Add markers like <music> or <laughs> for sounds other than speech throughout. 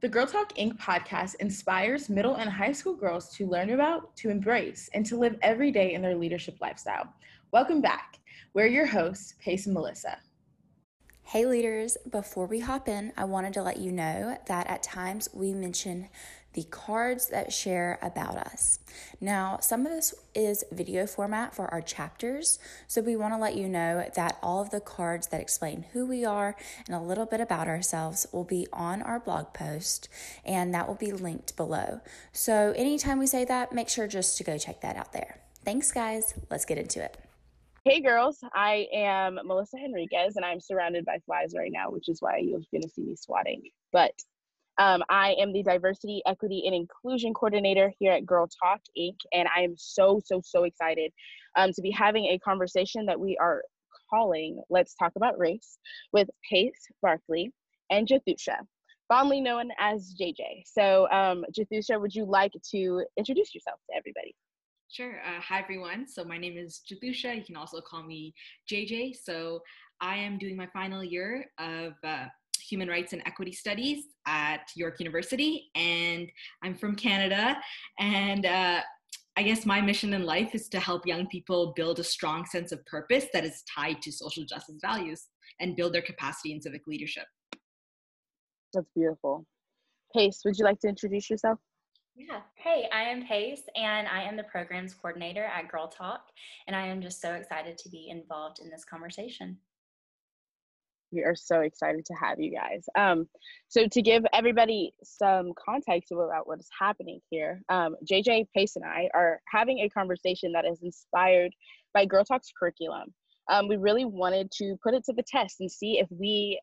The Girl Talk Inc. podcast inspires middle and high school girls to learn about, to embrace, and to live every day in their leadership lifestyle. Welcome back. We're your hosts, Pace and Melissa. Hey, leaders, before we hop in, I wanted to let you know that at times we mention the cards that share about us. Now, some of this is video format for our chapters, so we want to let you know that all of the cards that explain who we are and a little bit about ourselves will be on our blog post, and that will be linked below. So, anytime we say that, make sure just to go check that out there. Thanks, guys. Let's get into it. Hey girls, I am Melissa Henriquez and I'm surrounded by flies right now, which is why you're going to see me swatting. But um, I am the Diversity, Equity, and Inclusion Coordinator here at Girl Talk Inc. And I am so, so, so excited um, to be having a conversation that we are calling Let's Talk About Race with Pace Barkley and Jathusha, fondly known as JJ. So, um, Jathusha, would you like to introduce yourself to everybody? Sure. Uh, hi, everyone. So, my name is Jathusha. You can also call me JJ. So, I am doing my final year of uh, Human Rights and Equity Studies at York University, and I'm from Canada. And uh, I guess my mission in life is to help young people build a strong sense of purpose that is tied to social justice values and build their capacity in civic leadership. That's beautiful. Pace, would you like to introduce yourself? Yeah. Hey, I am Pace, and I am the programs coordinator at Girl Talk, and I am just so excited to be involved in this conversation we are so excited to have you guys. Um, so to give everybody some context about what is happening here, um, JJ Pace and I are having a conversation that is inspired by Girl Talk's curriculum. Um, we really wanted to put it to the test and see if we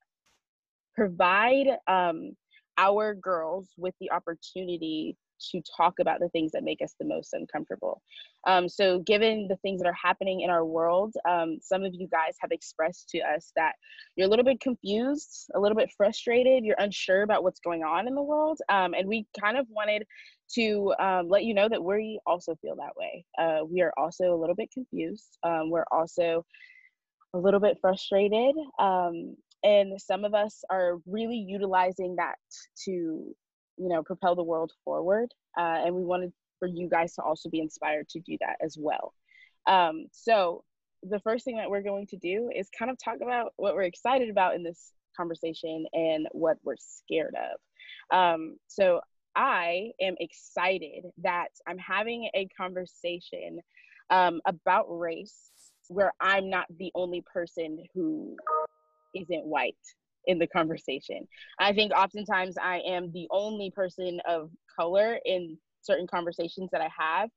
provide um, our girls with the opportunity to talk about the things that make us the most uncomfortable. Um, so, given the things that are happening in our world, um, some of you guys have expressed to us that you're a little bit confused, a little bit frustrated, you're unsure about what's going on in the world. Um, and we kind of wanted to um, let you know that we also feel that way. Uh, we are also a little bit confused. Um, we're also a little bit frustrated. Um, and some of us are really utilizing that to you know propel the world forward uh, and we wanted for you guys to also be inspired to do that as well. Um, so the first thing that we're going to do is kind of talk about what we're excited about in this conversation and what we're scared of. Um, so i am excited that i'm having a conversation um, about race where i'm not the only person who isn't white in the conversation. I think oftentimes I am the only person of color in certain conversations that I have.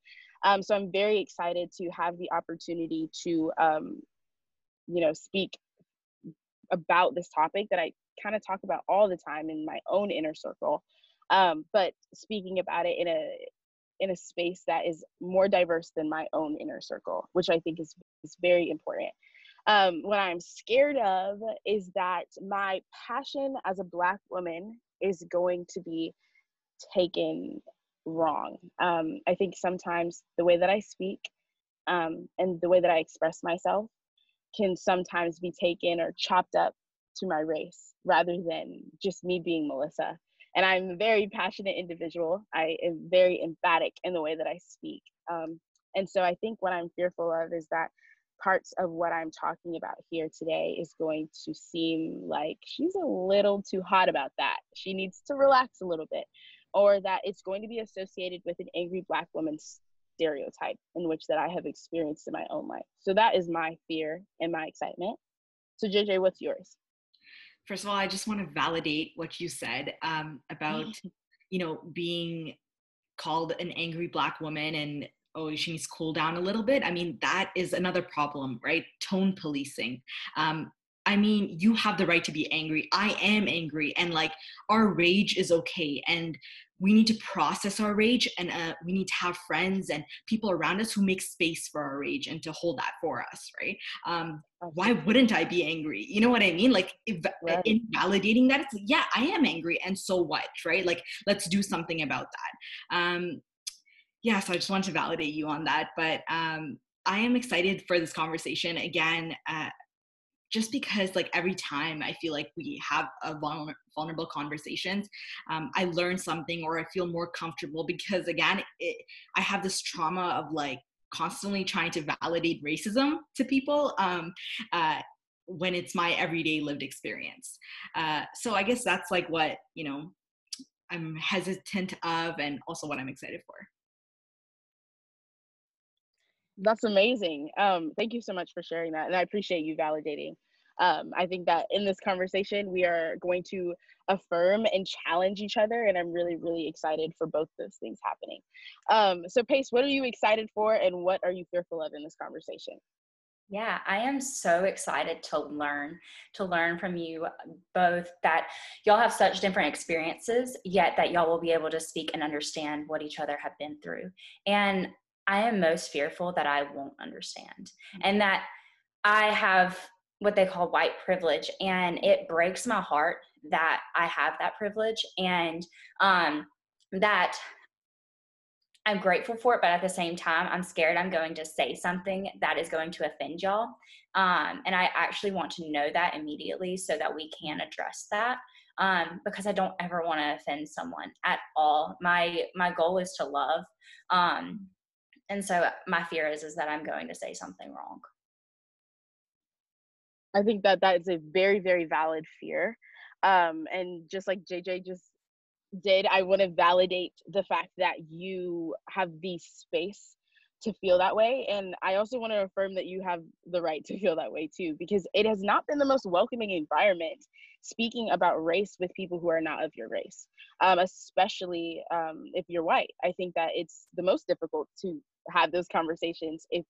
Um, so I'm very excited to have the opportunity to, um, you know, speak about this topic that I kind of talk about all the time in my own inner circle. Um, but speaking about it in a in a space that is more diverse than my own inner circle, which I think is is very important um, what I'm scared of is that my passion as a Black woman is going to be taken wrong. Um, I think sometimes the way that I speak um, and the way that I express myself can sometimes be taken or chopped up to my race rather than just me being Melissa. And I'm a very passionate individual. I am very emphatic in the way that I speak. Um, and so I think what I'm fearful of is that parts of what I'm talking about here today is going to seem like she's a little too hot about that. She needs to relax a little bit, or that it's going to be associated with an angry Black woman stereotype in which that I have experienced in my own life. So that is my fear and my excitement. So, JJ, what's yours? First of all, I just want to validate what you said um, about, <laughs> you know, being called an angry Black woman and oh she needs to cool down a little bit i mean that is another problem right tone policing um, I mean, you have the right to be angry. I am angry, and like our rage is okay. And we need to process our rage, and uh, we need to have friends and people around us who make space for our rage and to hold that for us, right? Um, why wouldn't I be angry? You know what I mean? Like, if, right. invalidating that, it's like, yeah, I am angry, and so what, right? Like, let's do something about that. Um, yeah, so I just want to validate you on that. But um, I am excited for this conversation. Again, uh, just because like every time I feel like we have a vulnerable conversations, um, I learn something or I feel more comfortable because again, it, I have this trauma of like constantly trying to validate racism to people um, uh, when it's my everyday lived experience. Uh, so I guess that's like what you know I'm hesitant of, and also what I'm excited for. That's amazing. Um, thank you so much for sharing that, and I appreciate you validating. Um, I think that in this conversation, we are going to affirm and challenge each other, and I'm really, really excited for both those things happening. Um, so, Pace, what are you excited for, and what are you fearful of in this conversation? Yeah, I am so excited to learn, to learn from you both that y'all have such different experiences, yet that y'all will be able to speak and understand what each other have been through. And I am most fearful that I won't understand and that I have what they call white privilege. And it breaks my heart that I have that privilege and um, that I'm grateful for it, but at the same time, I'm scared I'm going to say something that is going to offend y'all. Um, and I actually want to know that immediately so that we can address that. Um, because I don't ever want to offend someone at all. My my goal is to love, um, and so my fear is is that I'm going to say something wrong. I think that that is a very very valid fear, um, and just like JJ just did, I want to validate the fact that you have the space to feel that way. And I also want to affirm that you have the right to feel that way too, because it has not been the most welcoming environment speaking about race with people who are not of your race, um, especially um, if you're white. I think that it's the most difficult to have those conversations if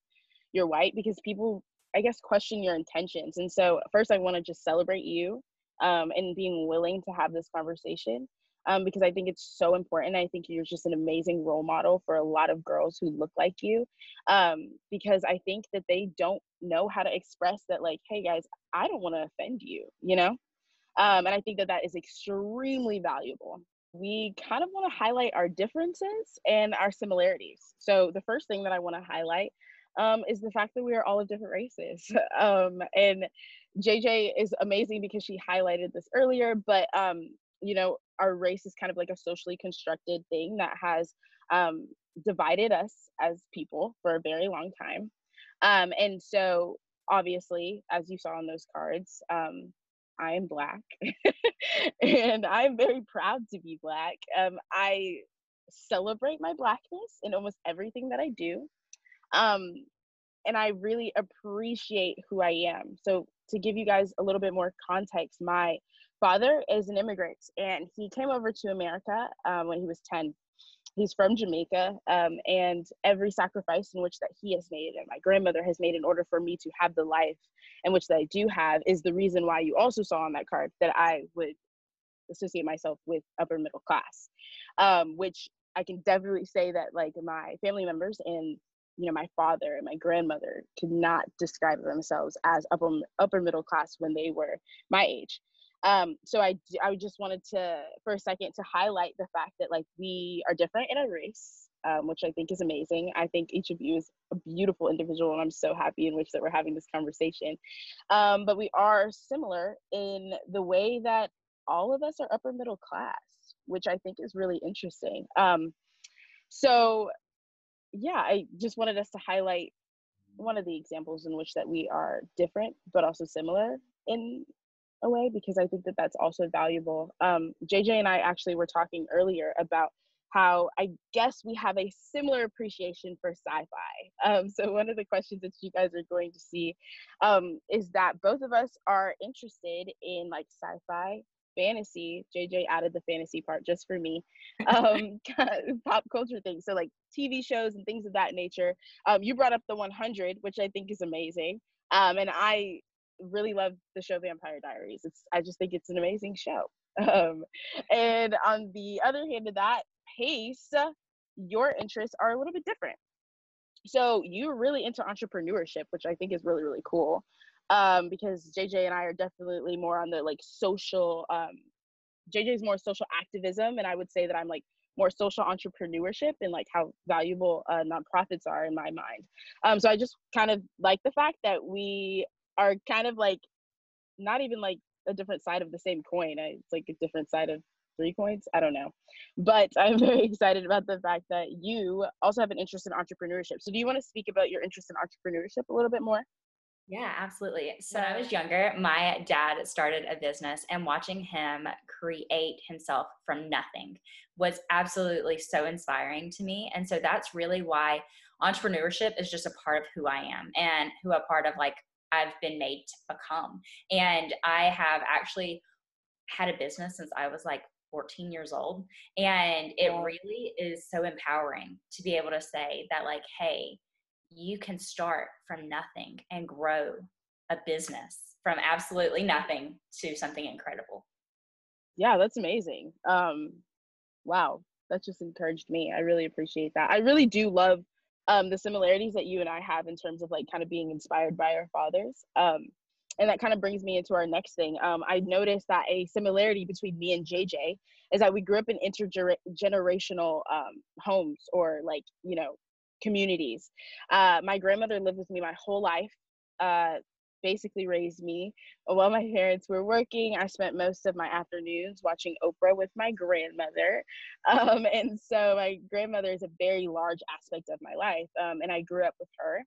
you're white because people, I guess, question your intentions. And so, first, I want to just celebrate you um, and being willing to have this conversation um, because I think it's so important. I think you're just an amazing role model for a lot of girls who look like you um, because I think that they don't know how to express that, like, hey guys, I don't want to offend you, you know? Um, and I think that that is extremely valuable. We kind of want to highlight our differences and our similarities. So, the first thing that I want to highlight um, is the fact that we are all of different races. <laughs> Um, and JJ is amazing because she highlighted this earlier, but um, you know, our race is kind of like a socially constructed thing that has um, divided us as people for a very long time. Um, and so, obviously, as you saw on those cards, um, I am Black, <laughs> and I'm very proud to be Black. Um, I celebrate my Blackness in almost everything that I do. Um, and I really appreciate who I am. So, to give you guys a little bit more context, my father is an immigrant and he came over to America um, when he was 10. He's from Jamaica, um, and every sacrifice in which that he has made and my grandmother has made in order for me to have the life in which that I do have is the reason why you also saw on that card that I would associate myself with upper middle class, um, which I can definitely say that like my family members and you know my father and my grandmother could not describe themselves as upper upper middle class when they were my age um so i i just wanted to for a second to highlight the fact that like we are different in our race um, which i think is amazing. I think each of you is a beautiful individual and i'm so happy in which that we're having this conversation. Um, but we are similar in the way that all of us are upper middle class which i think is really interesting. Um, so yeah i just wanted us to highlight one of the examples in which that we are different but also similar in away because I think that that's also valuable. Um, JJ and I actually were talking earlier about how I guess we have a similar appreciation for sci-fi. Um, so one of the questions that you guys are going to see um, is that both of us are interested in like sci-fi, fantasy. JJ added the fantasy part just for me. Um, <laughs> <laughs> pop culture things, so like TV shows and things of that nature. Um, you brought up the 100, which I think is amazing. Um, and I really love the show Vampire Diaries. It's I just think it's an amazing show. <laughs> Um, and on the other hand of that, Pace, your interests are a little bit different. So you're really into entrepreneurship, which I think is really really cool. Um, because JJ and I are definitely more on the like social. Um, JJ's more social activism, and I would say that I'm like more social entrepreneurship and like how valuable uh, nonprofits are in my mind. Um, so I just kind of like the fact that we are kind of like not even like a different side of the same coin. Eh, it's like a different side of three coins. I don't know. But <laughs> I'm very excited about the fact that you also have an interest in entrepreneurship. So, do you want to speak about your interest in entrepreneurship a little bit more? Yeah, absolutely. So, when I was younger, my dad started a business, and watching him create himself from nothing was absolutely so inspiring to me. And so, that's really why entrepreneurship is just a part of who I am and who a part of like I've been made to become. And I have actually had a business since I was like 14 years old. And it really is so empowering to be able to say that, like, hey, you can start from nothing and grow a business from absolutely nothing to something incredible. Yeah, that's amazing. Um, wow, that just encouraged me. I really appreciate that. I really do love um, the similarities that you and I have in terms of like kind of being inspired by our fathers. Um, and that kind of brings me into our next thing. Um, I noticed that a similarity between me and JJ is that we grew up in intergenerational um, homes or like, you know, communities. Uh, my grandmother lived with me my whole life. Uh, basically raised me. While my parents were working, I spent most of my afternoons watching Oprah with my grandmother. <laughs> Um, and so my grandmother is a very large aspect of my life. Um, and I grew up with her.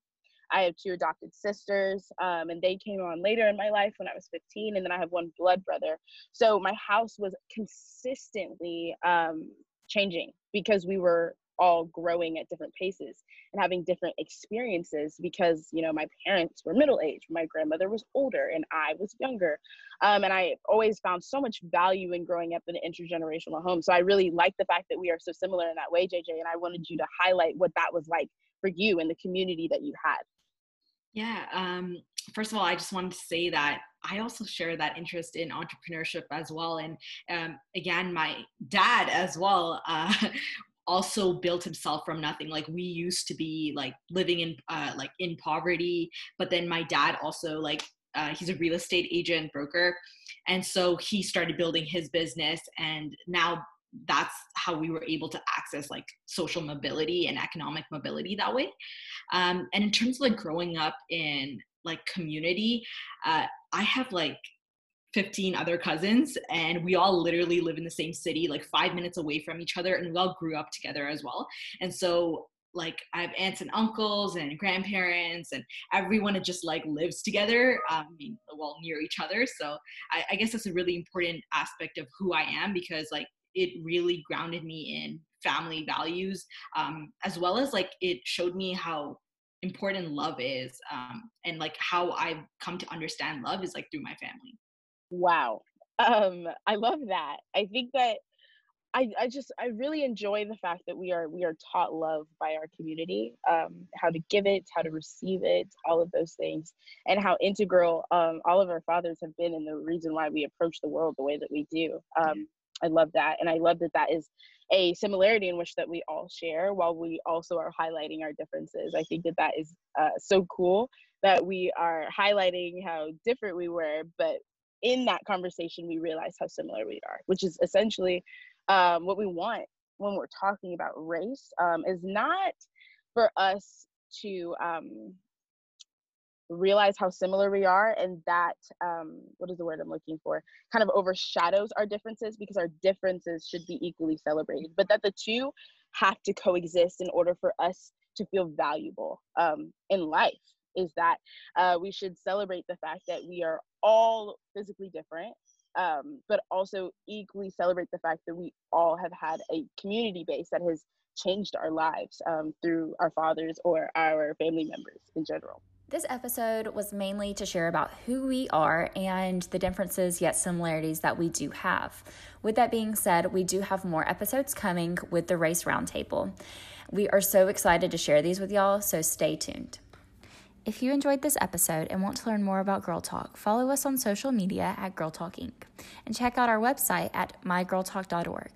I have two adopted sisters, um, and they came on later in my life when I was 15, and then I have one blood brother. So my house was consistently um, changing because we were all growing at different paces and having different experiences because you know my parents were middle aged my grandmother was older and i was younger um, and i always found so much value in growing up in an intergenerational home so i really like the fact that we are so similar in that way jj and i wanted you to highlight what that was like for you and the community that you had yeah. Um, first of all, I just wanted to say that I also share that interest in entrepreneurship as well. And um, again, my dad as well. Uh, also built himself from nothing. Like we used to be like living in uh, like in poverty but then my dad also like uh, he's a real estate agent broker and so he started building his business and now that's how we were able to access like social mobility and economic mobility that way. Um, and in terms of like growing up in like community uh, i have like 15 other cousins and we all literally live in the same city like five minutes away from each other and we all grew up together as well and so like I have aunts and uncles and grandparents and everyone just like lives together, um, well near each other. So I, I, guess that's a really important aspect of who I am because like it really grounded me in family values um, as well as like it showed me how important love is um, and like how i've come to understand love is like through my family wow um i love that i think that I, I just I really enjoy the fact that we are we are taught love by our community, um, how to give it, how to receive it, all of those things, and how integral um, all of our fathers have been in the reason why we approach the world the way that we do. Um, I love that. And I love that that is a similarity in which that we all share while we also are highlighting our differences. I think that that is uh, so cool that we are highlighting how different we were, but in that conversation, we realize how similar we are, which is essentially um, what we want when we're talking about race um, is not for us to um, realize how similar we are and that um, what is the word i'm looking for? Kind of overshadows our differences because our differences should be equally celebrated but that the two have to coexist in order for us to feel valuable um, in life is that uh, we should celebrate the fact that we are all physically different um, but also equally celebrate the fact that we all have had a community base that has changed our lives um, through our fathers or our family members in general this episode was mainly to share about who we are and the differences yet similarities that we do have. With that being said, we do have more episodes coming with the Race Roundtable. We are so excited to share these with y'all, so stay tuned. If you enjoyed this episode and want to learn more about Girl Talk, follow us on social media at Girl Talk Inc. and check out our website at mygirltalk.org.